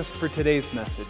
us for today's message.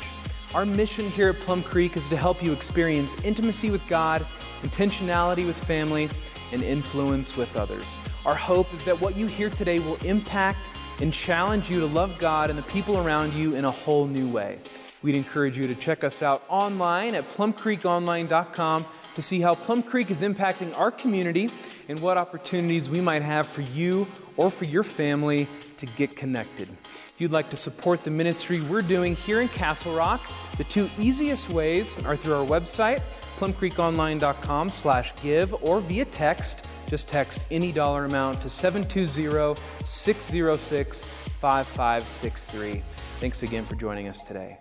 Our mission here at Plum Creek is to help you experience intimacy with God, intentionality with family, and influence with others. Our hope is that what you hear today will impact and challenge you to love God and the people around you in a whole new way. We'd encourage you to check us out online at plumcreekonline.com to see how Plum Creek is impacting our community and what opportunities we might have for you or for your family to get connected. If you'd like to support the ministry we're doing here in Castle Rock, the two easiest ways are through our website, plumcreekonline.com slash give, or via text. Just text any dollar amount to 720-606-5563. Thanks again for joining us today.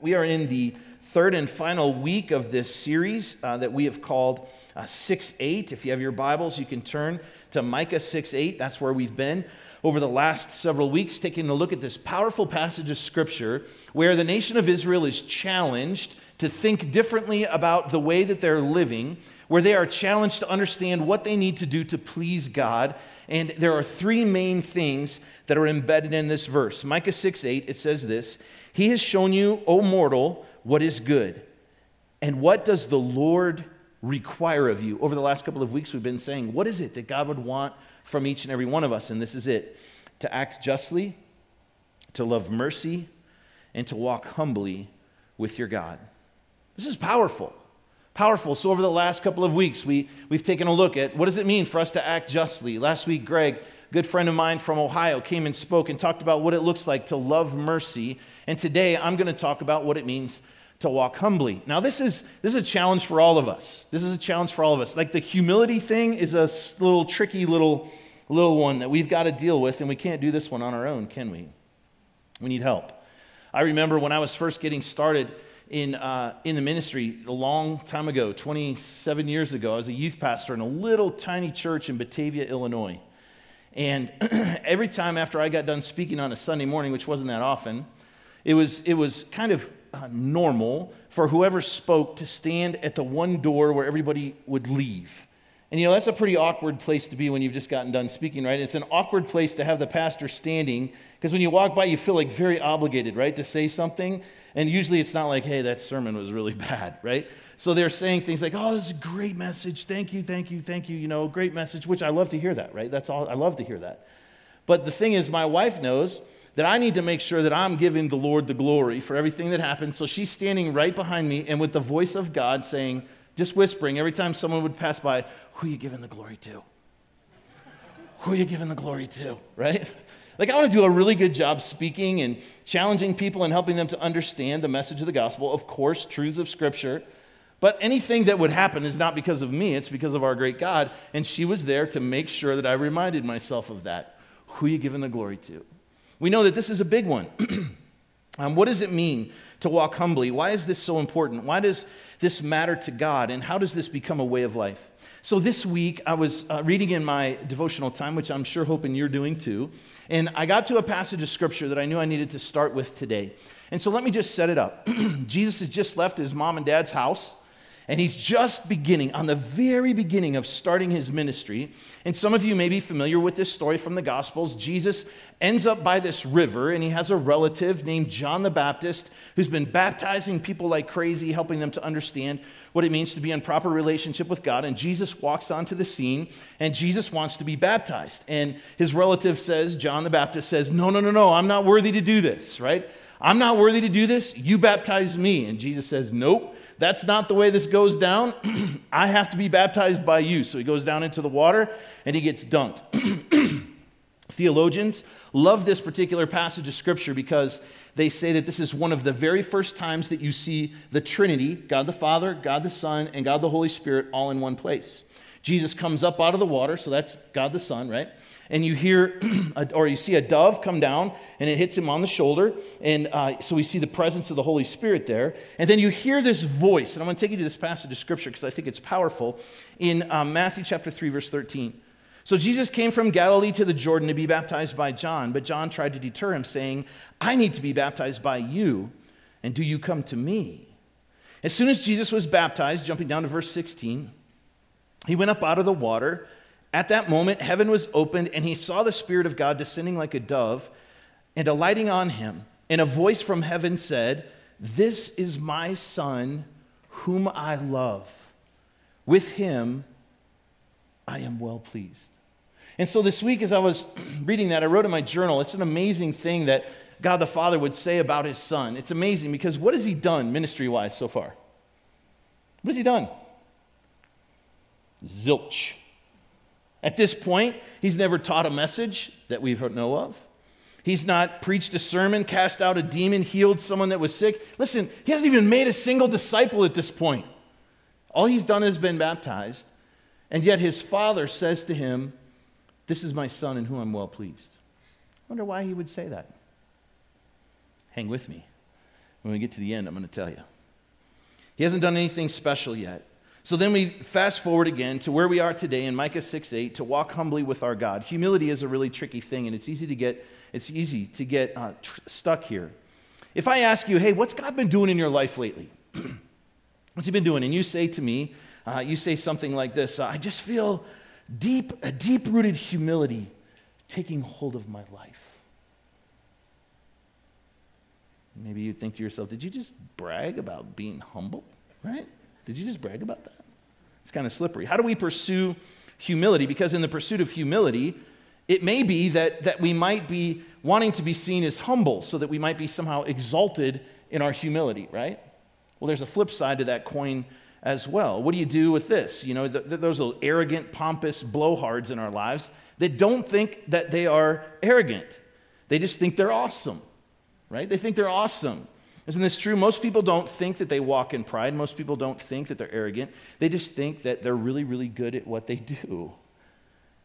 We are in the third and final week of this series uh, that we have called uh, 6 8. If you have your Bibles, you can turn to Micah 6 8. That's where we've been over the last several weeks, taking a look at this powerful passage of Scripture where the nation of Israel is challenged to think differently about the way that they're living, where they are challenged to understand what they need to do to please God. And there are three main things that are embedded in this verse. Micah 6 8, it says this He has shown you, O mortal, what is good. And what does the Lord require of you? Over the last couple of weeks, we've been saying, what is it that God would want from each and every one of us. And this is it to act justly, to love mercy, and to walk humbly with your God. This is powerful. Powerful. So, over the last couple of weeks, we, we've taken a look at what does it mean for us to act justly. Last week, Greg, good friend of mine from Ohio, came and spoke and talked about what it looks like to love mercy. And today, I'm going to talk about what it means to walk humbly. Now, this is, this is a challenge for all of us. This is a challenge for all of us. Like the humility thing is a little tricky little, little one that we've got to deal with, and we can't do this one on our own, can we? We need help. I remember when I was first getting started in, uh, in the ministry a long time ago, 27 years ago, I was a youth pastor in a little tiny church in Batavia, Illinois. And every time after I got done speaking on a Sunday morning, which wasn't that often, it was, it was kind of uh, normal for whoever spoke to stand at the one door where everybody would leave. And you know, that's a pretty awkward place to be when you've just gotten done speaking, right? It's an awkward place to have the pastor standing because when you walk by, you feel like very obligated, right, to say something. And usually it's not like, hey, that sermon was really bad, right? So they're saying things like, oh, this is a great message. Thank you, thank you, thank you. You know, great message, which I love to hear that, right? That's all. I love to hear that. But the thing is, my wife knows that I need to make sure that I'm giving the Lord the glory for everything that happens. So she's standing right behind me and with the voice of God saying, just whispering every time someone would pass by, Who are you giving the glory to? Who are you giving the glory to? Right? Like, I want to do a really good job speaking and challenging people and helping them to understand the message of the gospel, of course, truths of Scripture. But anything that would happen is not because of me, it's because of our great God. And she was there to make sure that I reminded myself of that. Who are you giving the glory to? We know that this is a big one. um, what does it mean to walk humbly? Why is this so important? Why does this matter to God? And how does this become a way of life? So this week, I was uh, reading in my devotional time, which I'm sure hoping you're doing too, and I got to a passage of scripture that I knew I needed to start with today. And so let me just set it up. Jesus has just left his mom and dad's house. And he's just beginning, on the very beginning of starting his ministry. And some of you may be familiar with this story from the Gospels. Jesus ends up by this river, and he has a relative named John the Baptist who's been baptizing people like crazy, helping them to understand what it means to be in proper relationship with God. And Jesus walks onto the scene, and Jesus wants to be baptized. And his relative says, John the Baptist says, No, no, no, no, I'm not worthy to do this, right? I'm not worthy to do this. You baptize me. And Jesus says, Nope. That's not the way this goes down. I have to be baptized by you. So he goes down into the water and he gets dunked. Theologians love this particular passage of scripture because they say that this is one of the very first times that you see the Trinity God the Father, God the Son, and God the Holy Spirit all in one place. Jesus comes up out of the water, so that's God the Son, right? And you hear, or you see a dove come down and it hits him on the shoulder. And uh, so we see the presence of the Holy Spirit there. And then you hear this voice, and I'm going to take you to this passage of scripture because I think it's powerful in um, Matthew chapter 3, verse 13. So Jesus came from Galilee to the Jordan to be baptized by John, but John tried to deter him, saying, I need to be baptized by you, and do you come to me? As soon as Jesus was baptized, jumping down to verse 16, he went up out of the water. At that moment, heaven was opened, and he saw the Spirit of God descending like a dove and alighting on him. And a voice from heaven said, This is my son whom I love. With him I am well pleased. And so this week, as I was reading that, I wrote in my journal, it's an amazing thing that God the Father would say about his son. It's amazing because what has he done ministry wise so far? What has he done? Zilch. At this point, he's never taught a message that we know of. He's not preached a sermon, cast out a demon, healed someone that was sick. Listen, he hasn't even made a single disciple at this point. All he's done is been baptized. And yet his father says to him, This is my son in whom I'm well pleased. I wonder why he would say that. Hang with me. When we get to the end, I'm going to tell you. He hasn't done anything special yet. So then we fast forward again to where we are today in Micah 6 8 to walk humbly with our God. Humility is a really tricky thing, and it's easy to get, it's easy to get uh, tr- stuck here. If I ask you, hey, what's God been doing in your life lately? what's He been doing? And you say to me, uh, you say something like this I just feel deep, a deep rooted humility taking hold of my life. Maybe you'd think to yourself, did you just brag about being humble? Right? Did you just brag about that? It's kind of slippery. How do we pursue humility? Because in the pursuit of humility, it may be that, that we might be wanting to be seen as humble so that we might be somehow exalted in our humility, right? Well, there's a flip side to that coin as well. What do you do with this? You know, th- th- those little arrogant, pompous blowhards in our lives that don't think that they are arrogant. They just think they're awesome, right? They think they're awesome. Isn't this true? Most people don't think that they walk in pride. Most people don't think that they're arrogant. They just think that they're really, really good at what they do.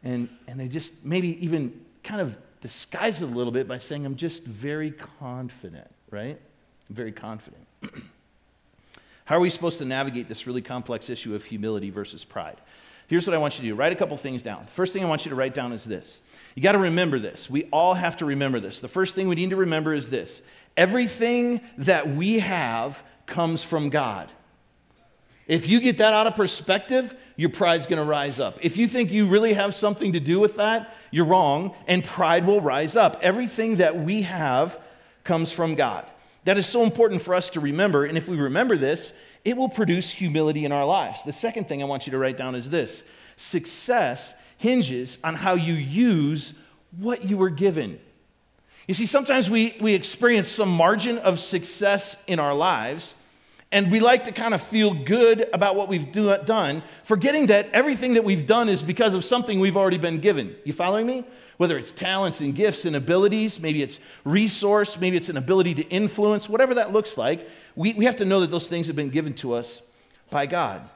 And, and they just maybe even kind of disguise it a little bit by saying, I'm just very confident, right? I'm very confident. How are we supposed to navigate this really complex issue of humility versus pride? Here's what I want you to do write a couple things down. First thing I want you to write down is this. You got to remember this. We all have to remember this. The first thing we need to remember is this Everything that we have comes from God. If you get that out of perspective, your pride's going to rise up. If you think you really have something to do with that, you're wrong, and pride will rise up. Everything that we have comes from God. That is so important for us to remember, and if we remember this, it will produce humility in our lives. The second thing I want you to write down is this success hinges on how you use what you were given. You see, sometimes we, we experience some margin of success in our lives, and we like to kind of feel good about what we've do, done, forgetting that everything that we've done is because of something we've already been given. You following me? Whether it's talents and gifts and abilities, maybe it's resource, maybe it's an ability to influence, whatever that looks like, we, we have to know that those things have been given to us by God.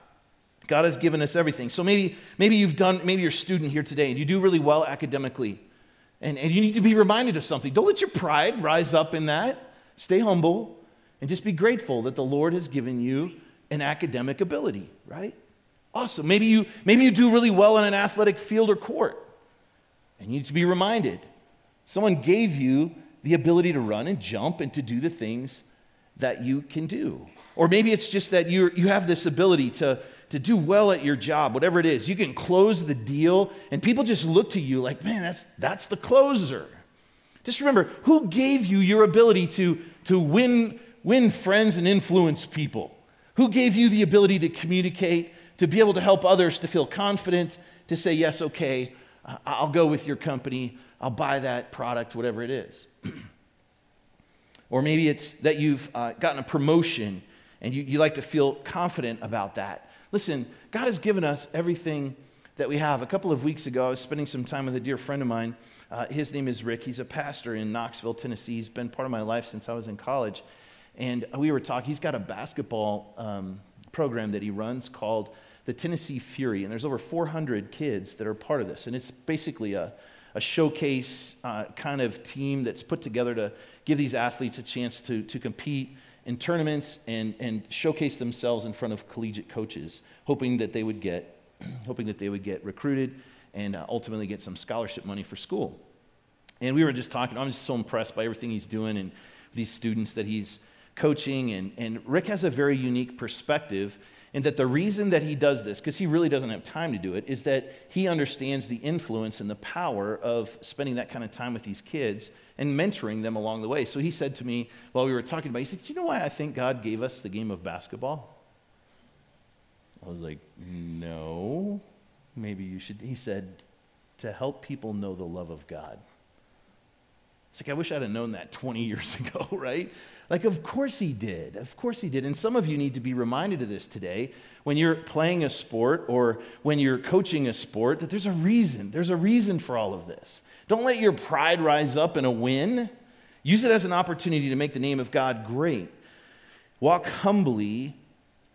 God has given us everything. So maybe, maybe you've done, maybe you're a student here today and you do really well academically. And, and you need to be reminded of something. Don't let your pride rise up in that. Stay humble and just be grateful that the Lord has given you an academic ability, right? Awesome. Maybe you, maybe you do really well in an athletic field or court. And you need to be reminded someone gave you the ability to run and jump and to do the things that you can do. Or maybe it's just that you you have this ability to, to do well at your job, whatever it is. You can close the deal, and people just look to you like, man, that's, that's the closer. Just remember who gave you your ability to, to win, win friends and influence people? Who gave you the ability to communicate, to be able to help others to feel confident, to say, yes, okay, I'll go with your company, I'll buy that product, whatever it is. or maybe it's that you've uh, gotten a promotion and you, you like to feel confident about that. Listen, God has given us everything that we have. A couple of weeks ago, I was spending some time with a dear friend of mine. Uh, his name is Rick. He's a pastor in Knoxville, Tennessee. He's been part of my life since I was in college. And we were talking, he's got a basketball um, program that he runs called the Tennessee Fury. And there's over 400 kids that are part of this. And it's basically a, a showcase uh, kind of team that's put together to give these athletes a chance to, to compete in tournaments and, and showcase themselves in front of collegiate coaches, hoping that they would get, hoping that they would get recruited and uh, ultimately get some scholarship money for school. And we were just talking, I'm just so impressed by everything he's doing and these students that he's coaching. And, and Rick has a very unique perspective in that the reason that he does this, because he really doesn't have time to do it, is that he understands the influence and the power of spending that kind of time with these kids and mentoring them along the way. So he said to me while we were talking about it, he said, Do you know why I think God gave us the game of basketball? I was like, No, maybe you should. He said, To help people know the love of God. It's like, I wish I'd have known that 20 years ago, right? Like, of course he did. Of course he did. And some of you need to be reminded of this today when you're playing a sport or when you're coaching a sport that there's a reason. There's a reason for all of this. Don't let your pride rise up in a win. Use it as an opportunity to make the name of God great. Walk humbly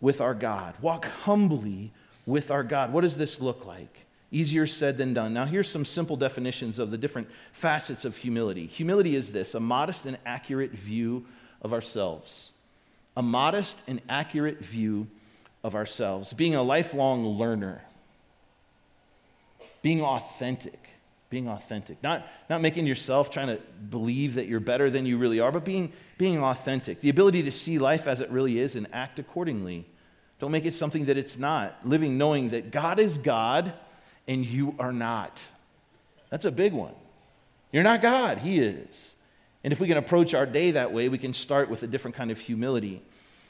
with our God. Walk humbly with our God. What does this look like? Easier said than done. Now, here's some simple definitions of the different facets of humility. Humility is this a modest and accurate view of ourselves. A modest and accurate view of ourselves. Being a lifelong learner. Being authentic. Being authentic. Not, not making yourself trying to believe that you're better than you really are, but being, being authentic. The ability to see life as it really is and act accordingly. Don't make it something that it's not. Living knowing that God is God and you are not. That's a big one. You're not God, He is. And if we can approach our day that way, we can start with a different kind of humility.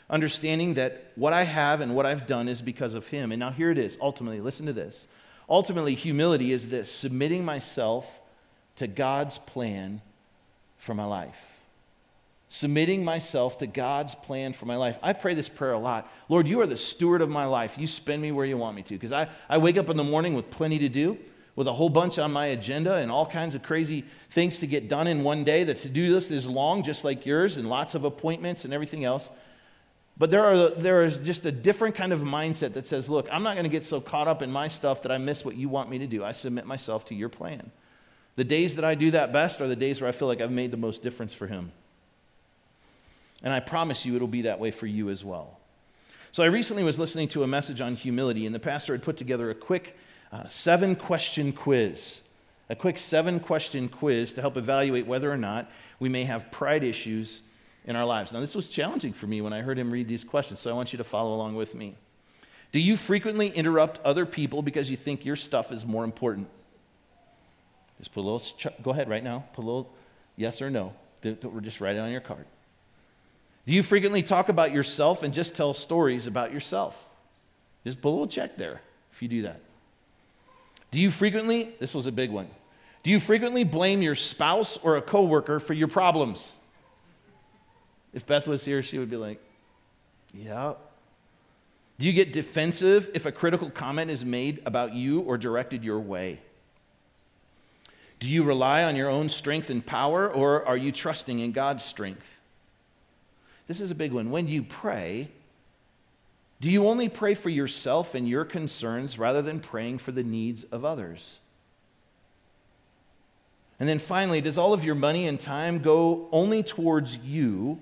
Understanding that what I have and what I've done is because of Him. And now here it is, ultimately, listen to this. Ultimately, humility is this submitting myself to God's plan for my life submitting myself to God's plan for my life. I pray this prayer a lot. Lord, you are the steward of my life. You spend me where you want me to. Because I, I wake up in the morning with plenty to do, with a whole bunch on my agenda and all kinds of crazy things to get done in one day. The to do list is long, just like yours, and lots of appointments and everything else. But there, are, there is just a different kind of mindset that says, look, I'm not going to get so caught up in my stuff that I miss what you want me to do. I submit myself to your plan. The days that I do that best are the days where I feel like I've made the most difference for him. And I promise you it'll be that way for you as well. So I recently was listening to a message on humility, and the pastor had put together a quick uh, seven question quiz. A quick seven question quiz to help evaluate whether or not we may have pride issues in our lives. Now, this was challenging for me when I heard him read these questions, so I want you to follow along with me. Do you frequently interrupt other people because you think your stuff is more important? Just put a little, go ahead right now, put a little yes or no. Just write it on your card. Do you frequently talk about yourself and just tell stories about yourself? Just put a little check there if you do that. Do you frequently, this was a big one, do you frequently blame your spouse or a coworker for your problems? If Beth was here, she would be like, yeah. Do you get defensive if a critical comment is made about you or directed your way? Do you rely on your own strength and power, or are you trusting in God's strength? This is a big one. When you pray, do you only pray for yourself and your concerns rather than praying for the needs of others? And then finally, does all of your money and time go only towards you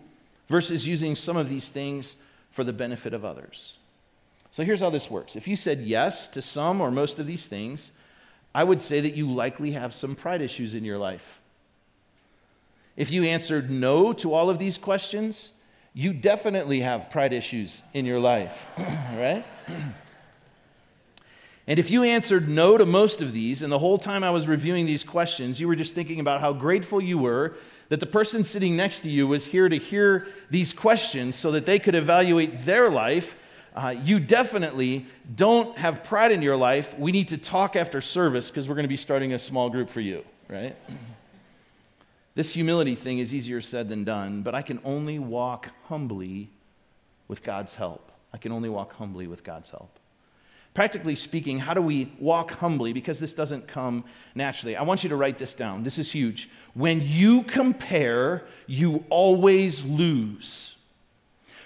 versus using some of these things for the benefit of others? So here's how this works. If you said yes to some or most of these things, I would say that you likely have some pride issues in your life. If you answered no to all of these questions, you definitely have pride issues in your life, right? And if you answered no to most of these, and the whole time I was reviewing these questions, you were just thinking about how grateful you were that the person sitting next to you was here to hear these questions so that they could evaluate their life, uh, you definitely don't have pride in your life. We need to talk after service because we're going to be starting a small group for you, right? This humility thing is easier said than done, but I can only walk humbly with God's help. I can only walk humbly with God's help. Practically speaking, how do we walk humbly? Because this doesn't come naturally. I want you to write this down. This is huge. When you compare, you always lose.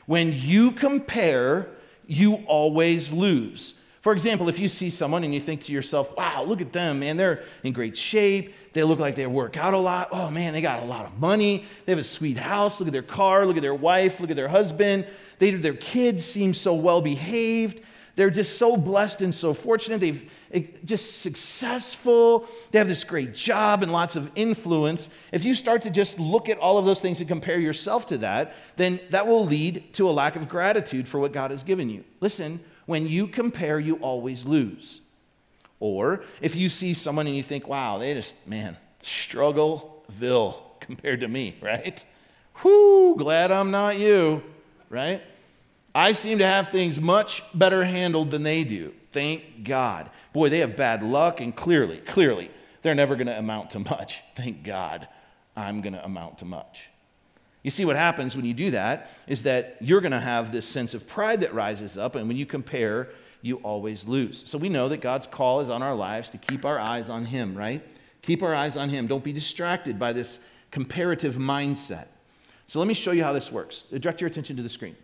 When you compare, you always lose. For example, if you see someone and you think to yourself, wow, look at them, man, they're in great shape. They look like they work out a lot. Oh, man, they got a lot of money. They have a sweet house. Look at their car. Look at their wife. Look at their husband. They, their kids seem so well behaved. they're just so blessed and so fortunate. They've eh, just successful. They have this great job and lots of influence. If you start to just look at all of those things and compare yourself to that, then that will lead to a lack of gratitude for what God has given you. Listen, when you compare, you always lose. Or if you see someone and you think, wow, they just, man, struggleville compared to me, right? Whoo, glad I'm not you, right? I seem to have things much better handled than they do. Thank God. Boy, they have bad luck, and clearly, clearly, they're never going to amount to much. Thank God I'm going to amount to much. You see, what happens when you do that is that you're going to have this sense of pride that rises up, and when you compare, you always lose. So we know that God's call is on our lives to keep our eyes on Him, right? Keep our eyes on Him. Don't be distracted by this comparative mindset. So let me show you how this works. Direct your attention to the screen.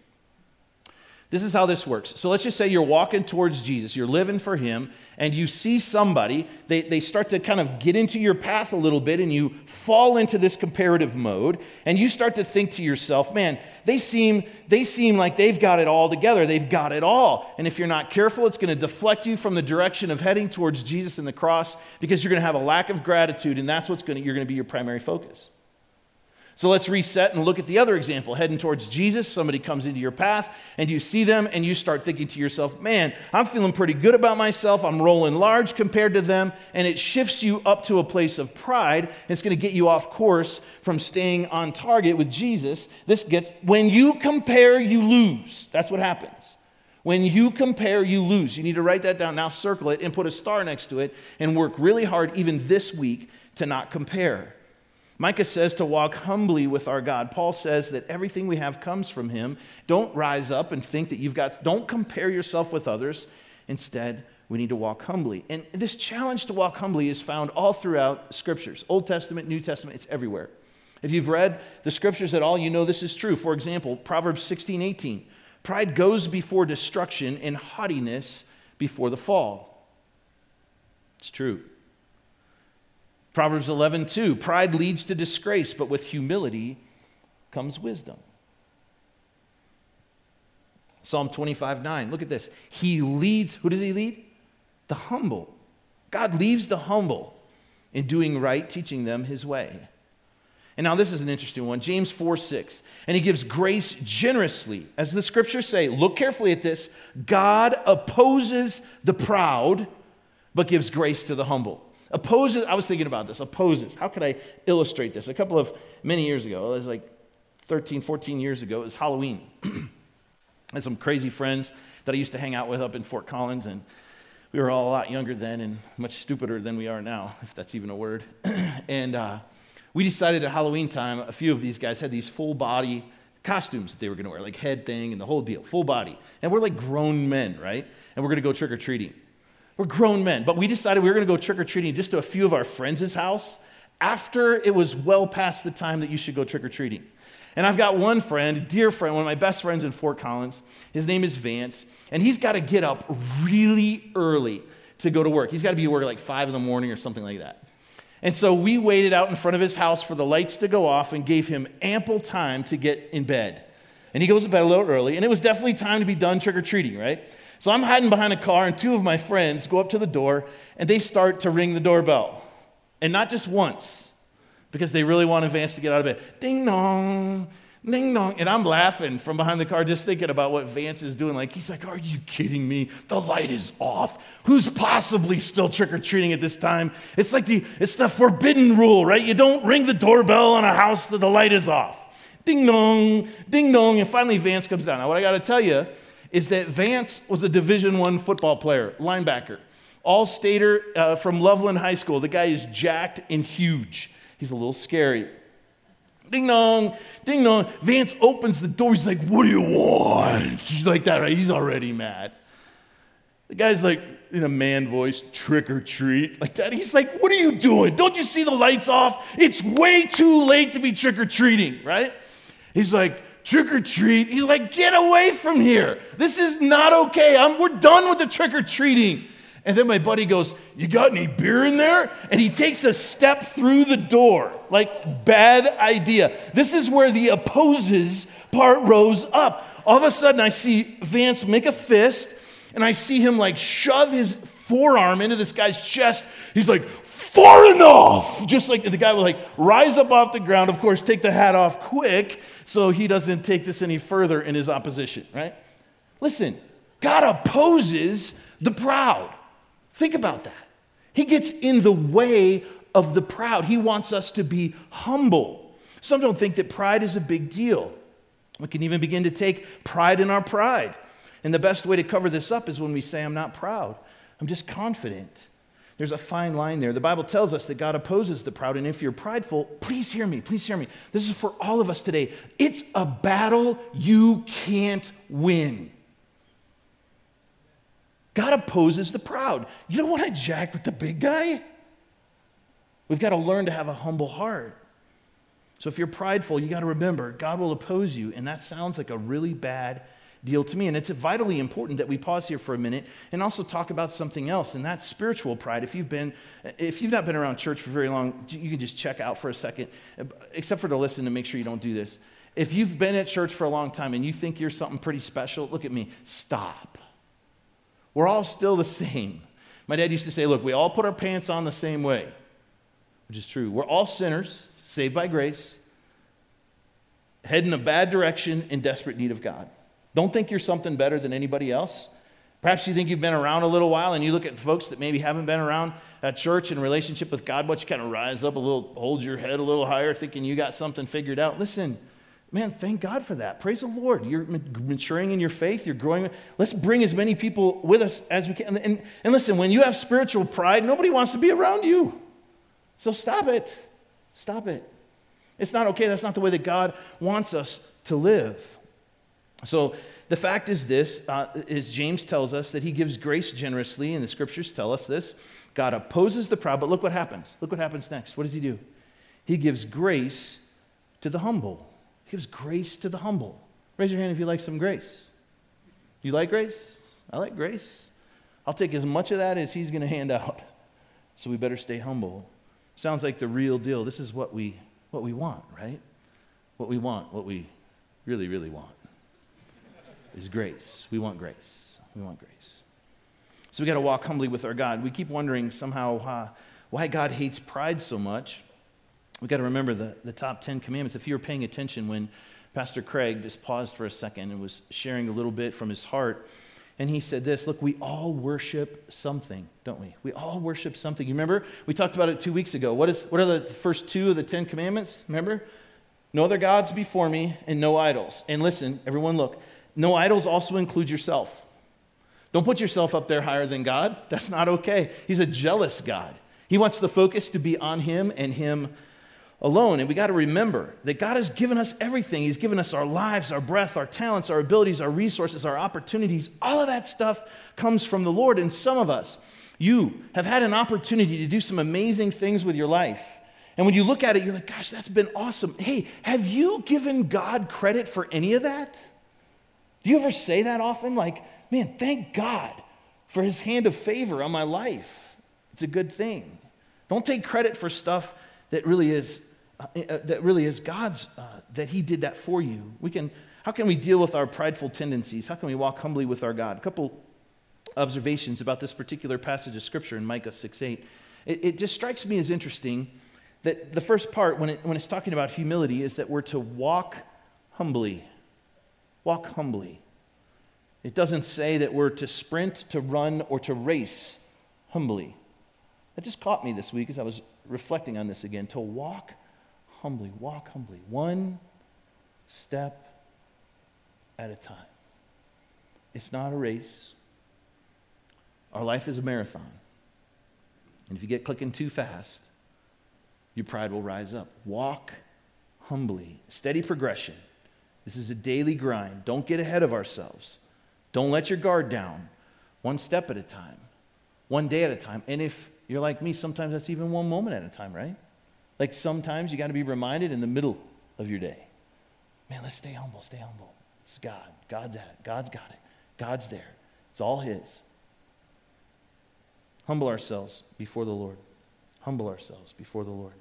This is how this works. So let's just say you're walking towards Jesus, you're living for Him, and you see somebody, they, they start to kind of get into your path a little bit, and you fall into this comparative mode, and you start to think to yourself, man, they seem, they seem like they've got it all together, they've got it all. And if you're not careful, it's going to deflect you from the direction of heading towards Jesus and the cross because you're going to have a lack of gratitude, and that's what's going to, you're going to be your primary focus. So let's reset and look at the other example. Heading towards Jesus, somebody comes into your path and you see them and you start thinking to yourself, man, I'm feeling pretty good about myself. I'm rolling large compared to them. And it shifts you up to a place of pride. It's going to get you off course from staying on target with Jesus. This gets, when you compare, you lose. That's what happens. When you compare, you lose. You need to write that down. Now circle it and put a star next to it and work really hard, even this week, to not compare. Micah says to walk humbly with our God. Paul says that everything we have comes from him. Don't rise up and think that you've got, don't compare yourself with others. Instead, we need to walk humbly. And this challenge to walk humbly is found all throughout scriptures Old Testament, New Testament, it's everywhere. If you've read the scriptures at all, you know this is true. For example, Proverbs 16 18. Pride goes before destruction and haughtiness before the fall. It's true. Proverbs 11, 2. Pride leads to disgrace, but with humility comes wisdom. Psalm 25, 9. Look at this. He leads, who does he lead? The humble. God leaves the humble in doing right, teaching them his way. And now this is an interesting one. James 4 6. And he gives grace generously. As the scriptures say, look carefully at this. God opposes the proud, but gives grace to the humble. Opposes, I was thinking about this, opposes. How could I illustrate this? A couple of, many years ago, it was like 13, 14 years ago, it was Halloween. I had some crazy friends that I used to hang out with up in Fort Collins, and we were all a lot younger then and much stupider than we are now, if that's even a word. and uh, we decided at Halloween time, a few of these guys had these full body costumes that they were going to wear, like head thing and the whole deal, full body. And we're like grown men, right? And we're going to go trick or treating. We're grown men, but we decided we were going to go trick or treating just to a few of our friends' house after it was well past the time that you should go trick or treating. And I've got one friend, dear friend, one of my best friends in Fort Collins. His name is Vance, and he's got to get up really early to go to work. He's got to be at work at like five in the morning or something like that. And so we waited out in front of his house for the lights to go off and gave him ample time to get in bed. And he goes to bed a little early, and it was definitely time to be done trick or treating, right? So I'm hiding behind a car, and two of my friends go up to the door and they start to ring the doorbell. And not just once, because they really want Vance to get out of bed. Ding dong, ding dong. And I'm laughing from behind the car, just thinking about what Vance is doing. Like, he's like, Are you kidding me? The light is off. Who's possibly still trick or treating at this time? It's like the, it's the forbidden rule, right? You don't ring the doorbell on a house that the light is off. Ding dong, ding dong. And finally, Vance comes down. Now, what I got to tell you is that Vance was a Division One football player, linebacker, all stater uh, from Loveland High School. The guy is jacked and huge. He's a little scary. Ding dong, ding dong. Vance opens the door. He's like, What do you want? She's like that, right? He's already mad. The guy's like, in a man voice, trick or treat, like that. He's like, What are you doing? Don't you see the lights off? It's way too late to be trick or treating, right? He's like, trick or treat. He's like, get away from here. This is not okay. I'm, we're done with the trick or treating. And then my buddy goes, You got any beer in there? And he takes a step through the door. Like, bad idea. This is where the opposes part rose up. All of a sudden, I see Vance make a fist and I see him like shove his forearm into this guy's chest. He's like, far enough! Just like the guy will like rise up off the ground, of course, take the hat off quick so he doesn't take this any further in his opposition, right? Listen, God opposes the proud. Think about that. He gets in the way of the proud. He wants us to be humble. Some don't think that pride is a big deal. We can even begin to take pride in our pride. And the best way to cover this up is when we say, I'm not proud, I'm just confident. There's a fine line there. The Bible tells us that God opposes the proud. And if you're prideful, please hear me. Please hear me. This is for all of us today. It's a battle you can't win. God opposes the proud. You don't want to jack with the big guy. We've got to learn to have a humble heart. So if you're prideful, you got to remember God will oppose you. And that sounds like a really bad deal to me. And it's vitally important that we pause here for a minute and also talk about something else, and that's spiritual pride. If you've been, if you've not been around church for very long, you can just check out for a second, except for to listen to make sure you don't do this. If you've been at church for a long time and you think you're something pretty special, look at me. Stop. We're all still the same. My dad used to say, look, we all put our pants on the same way, which is true. We're all sinners, saved by grace, head in a bad direction, in desperate need of God. Don't think you're something better than anybody else. Perhaps you think you've been around a little while and you look at folks that maybe haven't been around at church in relationship with God, but you kind of rise up a little, hold your head a little higher, thinking you got something figured out. Listen, man, thank God for that. Praise the Lord. You're maturing in your faith, you're growing. Let's bring as many people with us as we can. And, and listen, when you have spiritual pride, nobody wants to be around you. So stop it. Stop it. It's not okay. That's not the way that God wants us to live. So the fact is this, uh, is James tells us that he gives grace generously, and the scriptures tell us this. God opposes the proud, but look what happens. Look what happens next. What does he do? He gives grace to the humble. He gives grace to the humble. Raise your hand if you like some grace. You like grace? I like grace. I'll take as much of that as he's going to hand out. So we better stay humble. Sounds like the real deal. This is what we what we want, right? What we want, what we really really want is grace. We want grace. We want grace. So we got to walk humbly with our God. We keep wondering somehow uh, why God hates pride so much. We got to remember the, the top 10 commandments. If you were paying attention when Pastor Craig just paused for a second and was sharing a little bit from his heart, and he said this Look, we all worship something, don't we? We all worship something. You remember? We talked about it two weeks ago. What, is, what are the first two of the Ten Commandments? Remember? No other gods before me and no idols. And listen, everyone, look. No idols also include yourself. Don't put yourself up there higher than God. That's not okay. He's a jealous God. He wants the focus to be on Him and Him alone. And we got to remember that God has given us everything. He's given us our lives, our breath, our talents, our abilities, our resources, our opportunities. All of that stuff comes from the Lord. And some of us, you have had an opportunity to do some amazing things with your life. And when you look at it, you're like, gosh, that's been awesome. Hey, have you given God credit for any of that? Do you ever say that often? Like, man, thank God for his hand of favor on my life. It's a good thing. Don't take credit for stuff that really is, uh, uh, that really is God's, uh, that he did that for you. We can, how can we deal with our prideful tendencies? How can we walk humbly with our God? A couple observations about this particular passage of scripture in Micah 6 8. It, it just strikes me as interesting that the first part, when, it, when it's talking about humility, is that we're to walk humbly. Walk humbly. It doesn't say that we're to sprint, to run, or to race humbly. That just caught me this week as I was reflecting on this again. To walk humbly, walk humbly, one step at a time. It's not a race. Our life is a marathon. And if you get clicking too fast, your pride will rise up. Walk humbly, steady progression. This is a daily grind. Don't get ahead of ourselves. Don't let your guard down. One step at a time, one day at a time. And if you're like me, sometimes that's even one moment at a time, right? Like sometimes you got to be reminded in the middle of your day. Man, let's stay humble, stay humble. It's God. God's at it. God's got it. God's there. It's all His. Humble ourselves before the Lord. Humble ourselves before the Lord.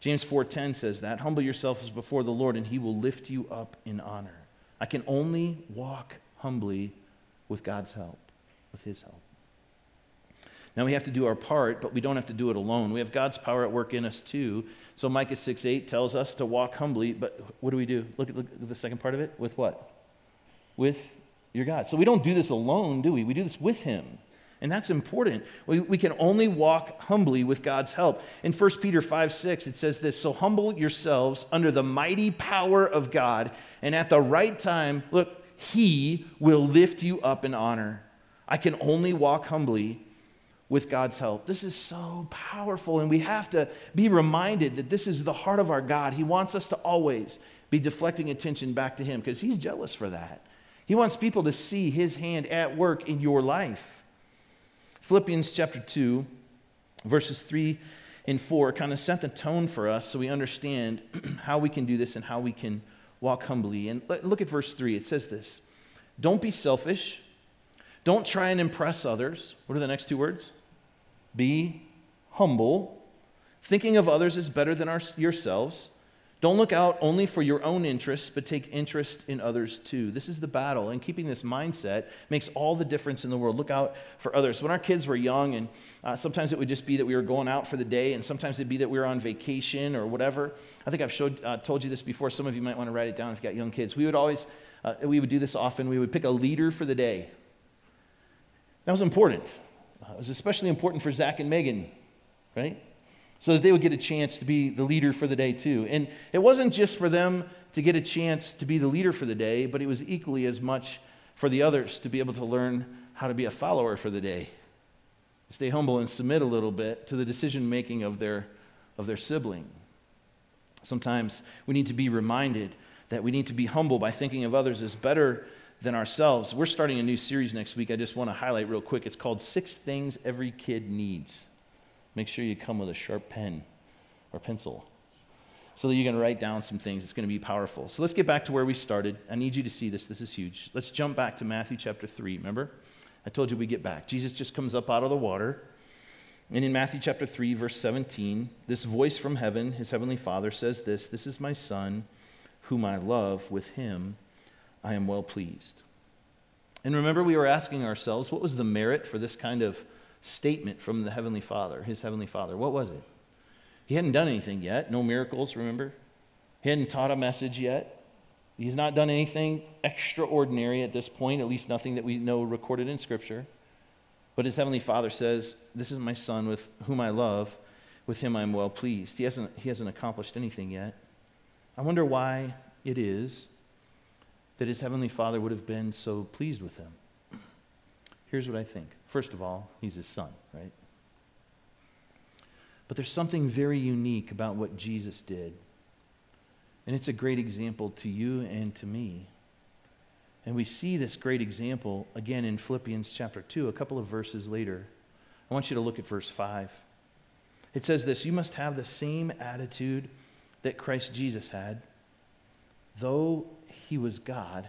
James 4:10 says that, humble yourselves before the Lord and he will lift you up in honor. I can only walk humbly with God's help, with His help. Now we have to do our part, but we don't have to do it alone. We have God's power at work in us too. So Micah 6 8 tells us to walk humbly, but what do we do? Look at, look at the second part of it. With what? With your God. So we don't do this alone, do we? We do this with Him. And that's important. We, we can only walk humbly with God's help. In 1 Peter 5 6, it says this So humble yourselves under the mighty power of God, and at the right time, look, He will lift you up in honor. I can only walk humbly with God's help. This is so powerful, and we have to be reminded that this is the heart of our God. He wants us to always be deflecting attention back to Him because He's jealous for that. He wants people to see His hand at work in your life. Philippians chapter 2, verses 3 and 4 kind of set the tone for us so we understand how we can do this and how we can walk humbly. And look at verse 3. It says this Don't be selfish. Don't try and impress others. What are the next two words? Be humble, thinking of others is better than our, yourselves. Don't look out only for your own interests, but take interest in others too. This is the battle, and keeping this mindset makes all the difference in the world. Look out for others. When our kids were young, and uh, sometimes it would just be that we were going out for the day, and sometimes it'd be that we were on vacation or whatever. I think I've showed, uh, told you this before. Some of you might want to write it down if you've got young kids. We would always, uh, we would do this often. We would pick a leader for the day. That was important. Uh, it was especially important for Zach and Megan, right? So that they would get a chance to be the leader for the day, too. And it wasn't just for them to get a chance to be the leader for the day, but it was equally as much for the others to be able to learn how to be a follower for the day. Stay humble and submit a little bit to the decision making of their, of their sibling. Sometimes we need to be reminded that we need to be humble by thinking of others as better than ourselves. We're starting a new series next week. I just want to highlight real quick. It's called Six Things Every Kid Needs. Make sure you come with a sharp pen or pencil so that going to write down some things. It's going to be powerful. So let's get back to where we started. I need you to see this. This is huge. Let's jump back to Matthew chapter 3. Remember? I told you we get back. Jesus just comes up out of the water. And in Matthew chapter 3, verse 17, this voice from heaven, his heavenly Father, says this This is my Son, whom I love. With him I am well pleased. And remember, we were asking ourselves, what was the merit for this kind of statement from the Heavenly Father, his Heavenly Father? What was it? He hadn't done anything yet, no miracles, remember? He hadn't taught a message yet. He's not done anything extraordinary at this point, at least nothing that we know recorded in Scripture. But his Heavenly Father says, This is my Son with whom I love. With him I am well pleased. He hasn't, he hasn't accomplished anything yet. I wonder why it is that his heavenly father would have been so pleased with him? Here's what I think. First of all, he's his son, right? But there's something very unique about what Jesus did. And it's a great example to you and to me. And we see this great example again in Philippians chapter 2, a couple of verses later. I want you to look at verse 5. It says this You must have the same attitude that Christ Jesus had, though he was God,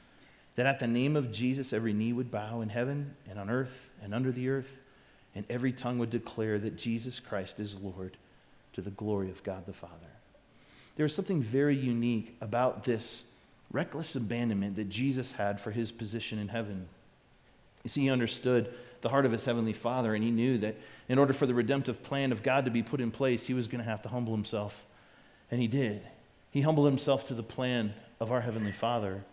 that at the name of Jesus every knee would bow in heaven and on earth and under the earth, and every tongue would declare that Jesus Christ is Lord to the glory of God the Father. There is something very unique about this reckless abandonment that Jesus had for his position in heaven. You see, he understood the heart of his heavenly Father, and he knew that in order for the redemptive plan of God to be put in place, he was going to have to humble himself. And he did. He humbled himself to the plan of our heavenly Father.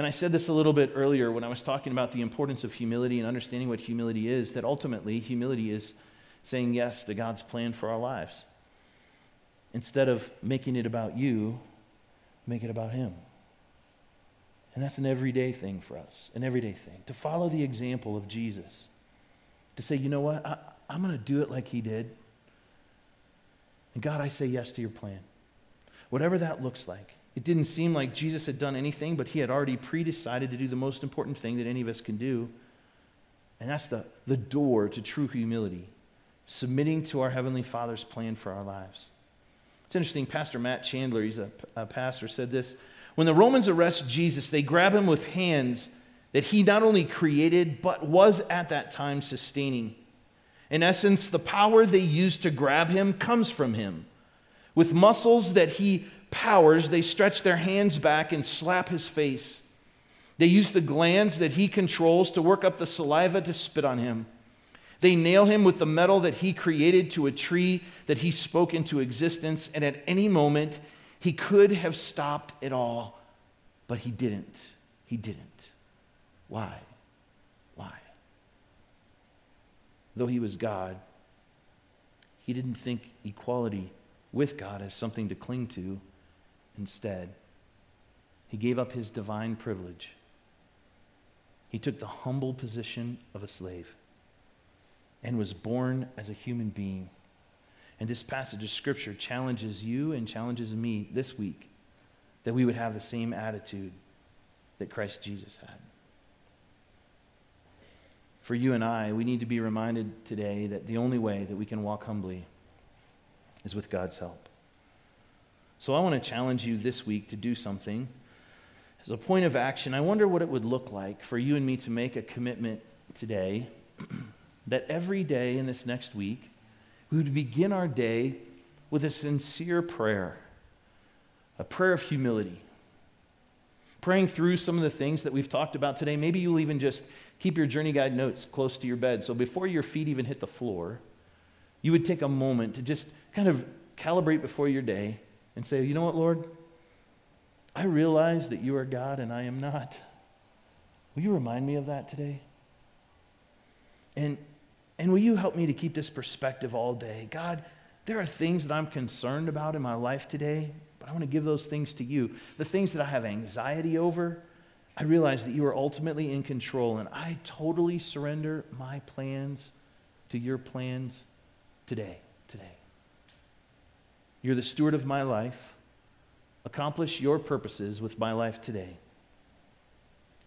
And I said this a little bit earlier when I was talking about the importance of humility and understanding what humility is, that ultimately humility is saying yes to God's plan for our lives. Instead of making it about you, make it about Him. And that's an everyday thing for us, an everyday thing. To follow the example of Jesus, to say, you know what, I, am going to do it like He did. And God, I say yes to your plan. Whatever that looks like. It didn't seem like Jesus had done anything, but he had already pre decided to do the most important thing that any of us can do. And that's the, the door to true humility submitting to our Heavenly Father's plan for our lives. It's interesting, Pastor Matt Chandler, he's a, a pastor, said this When the Romans arrest Jesus, they grab him with hands that he not only created, but was at that time sustaining. In essence, the power they use to grab him comes from him. With muscles that he powers, they stretch their hands back and slap his face. They use the glands that he controls to work up the saliva to spit on him. They nail him with the metal that he created to a tree that he spoke into existence, and at any moment, he could have stopped it all, but he didn't. He didn't. Why? Why? Though he was God, he didn't think equality with God as something to cling to. Instead, he gave up his divine privilege. He took the humble position of a slave and was born as a human being. And this passage of Scripture challenges you and challenges me this week that we would have the same attitude that Christ Jesus had. For you and I, we need to be reminded today that the only way that we can walk humbly is with God's help. So I want to challenge you this week to do something. As a point of action, I wonder what it would look like for you and me to make a commitment today that every day in this next week, we would begin our day with a sincere prayer, a prayer of humility. Praying through some of the things that we've talked about today. Maybe you'll even just keep your journey guide notes close to your bed. So before your feet even hit the floor, you would take a moment to just kind of calibrate before your day and say, you know what, Lord? I realize that you are God and I am not. Will you remind me of that today? And and will you help me to keep this perspective all day? God, there are things that I'm concerned about in my life today, but I want to give those things to you. The things that I have anxiety over, I realize that you are ultimately in control, and I totally surrender my plans to your plans today. Today. You're the steward of my life. Accomplish your purposes with my life today.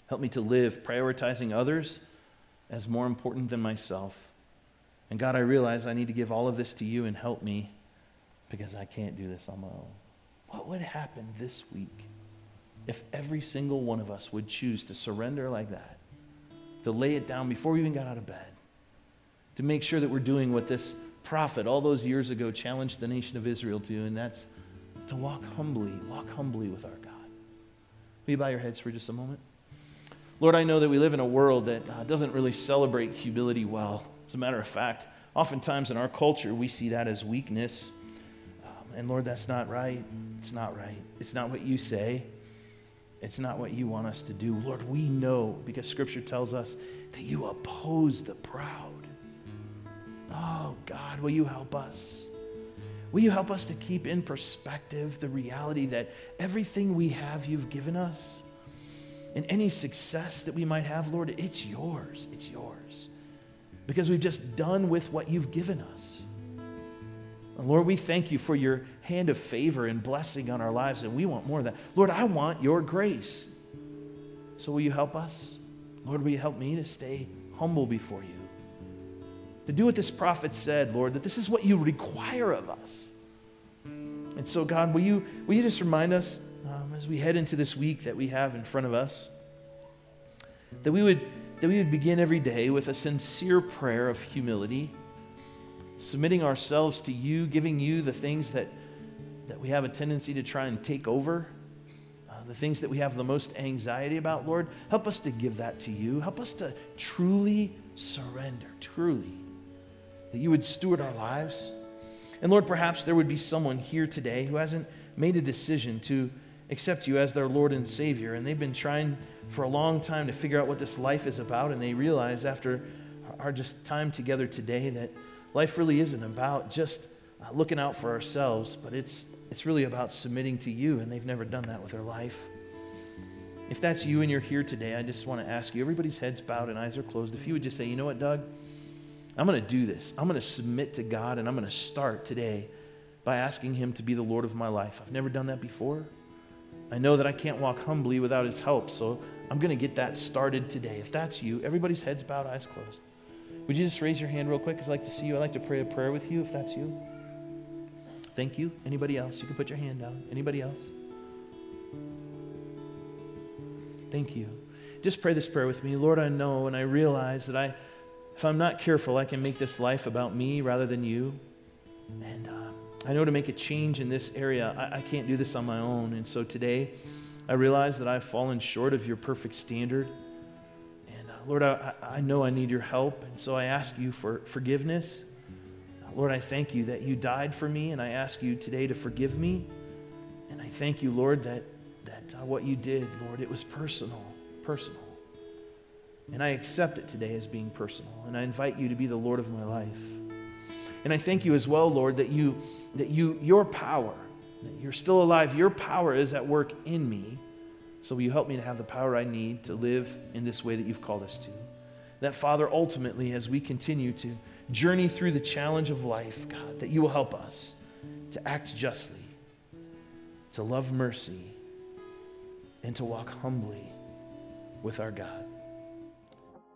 Help me to live prioritizing others as more important than myself. And God, I realize I need to give all of this to you and help me because I can't do this on my own. What would happen this week if every single one of us would choose to surrender like that, to lay it down before we even got out of bed, to make sure that we're doing what this prophet all those years ago challenged the nation of Israel to, and that's to walk humbly, walk humbly with our God. Will you bow your heads for just a moment? Lord, I know that we live in a world that uh, doesn't really celebrate humility well. As a matter of fact, oftentimes in our culture, we see that as weakness. Um, and Lord, that's not right. It's not right. It's not what you say. It's not what you want us to do. Lord, we know because Scripture tells us that you oppose the proud. Oh, God, will you help us? Will you help us to keep in perspective the reality that everything we have, you've given us? And any success that we might have, Lord, it's yours. It's yours because we've just done with what you've given us. And Lord, we thank you for your hand of favor and blessing on our lives, and we want more of that. Lord, I want your grace. So will you help us? Lord, will you help me to stay humble before you? To do what this prophet said, Lord, that this is what you require of us. And so, God, will you, will you just remind us um, as we head into this week that we have in front of us that we would that we would begin every day with a sincere prayer of humility, submitting ourselves to you, giving you the things that, that we have a tendency to try and take over, uh, the things that we have the most anxiety about, Lord. Help us to give that to you. Help us to truly surrender, truly, that you would steward our lives. And Lord, perhaps there would be someone here today who hasn't made a decision to accept you as their Lord and Savior, and they've been trying for a long time to figure out what this life is about, and they realize after our just time together today that life really isn't about just uh, looking out for ourselves, but it's, it's really about submitting to you, and they've never done that with their life. If that's you and you're here today, I just want to ask you everybody's heads bowed and eyes are closed. If you would just say, you know what, Doug? I'm going to do this. I'm going to submit to God, and I'm going to start today by asking Him to be the Lord of my life. I've never done that before. I know that I can't walk humbly without His help, so I'm going to get that started today. If that's you, everybody's heads bowed, eyes closed. Would you just raise your hand real quick? I'd like to see you. I'd like to pray a prayer with you if that's you. Thank you. Anybody else? You can put your hand down. Anybody else? Thank you. Just pray this prayer with me. Lord, I know and I realize that I, if I'm not careful, I can make this life about me rather than you. And uh, I know to make a change in this area, I, I can't do this on my own. And so today, I realize that I've fallen short of your perfect standard. And uh, Lord, I, I know I need your help. And so I ask you for forgiveness. Lord, I thank you that you died for me, and I ask you today to forgive me. And I thank you, Lord, that, that uh, what you did, Lord, it was personal, personal. And I accept it today as being personal. And I invite you to be the Lord of my life. And I thank you as well, Lord, that you that you your power, that you're still alive, your power is at work in me. So will you help me to have the power I need to live in this way that you've called us to? That Father, ultimately, as we continue to journey through the challenge of life, God, that you will help us to act justly, to love mercy, and to walk humbly with our God.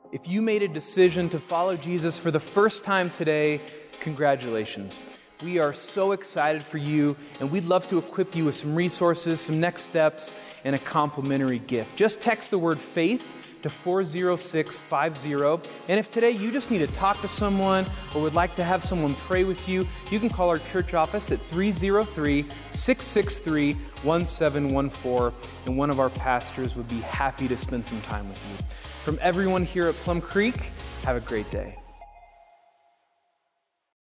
If you made a decision to follow Jesus for the first time today, congratulations. We are so excited for you, and we'd love to equip you with some resources, some next steps, and a complimentary gift. Just text the word faith to 40650. And if today you just need to talk to someone or would like to have someone pray with you, you can call our church office at 303 663 1714, and one of our pastors would be happy to spend some time with you. From everyone here at Plum Creek, have a great day.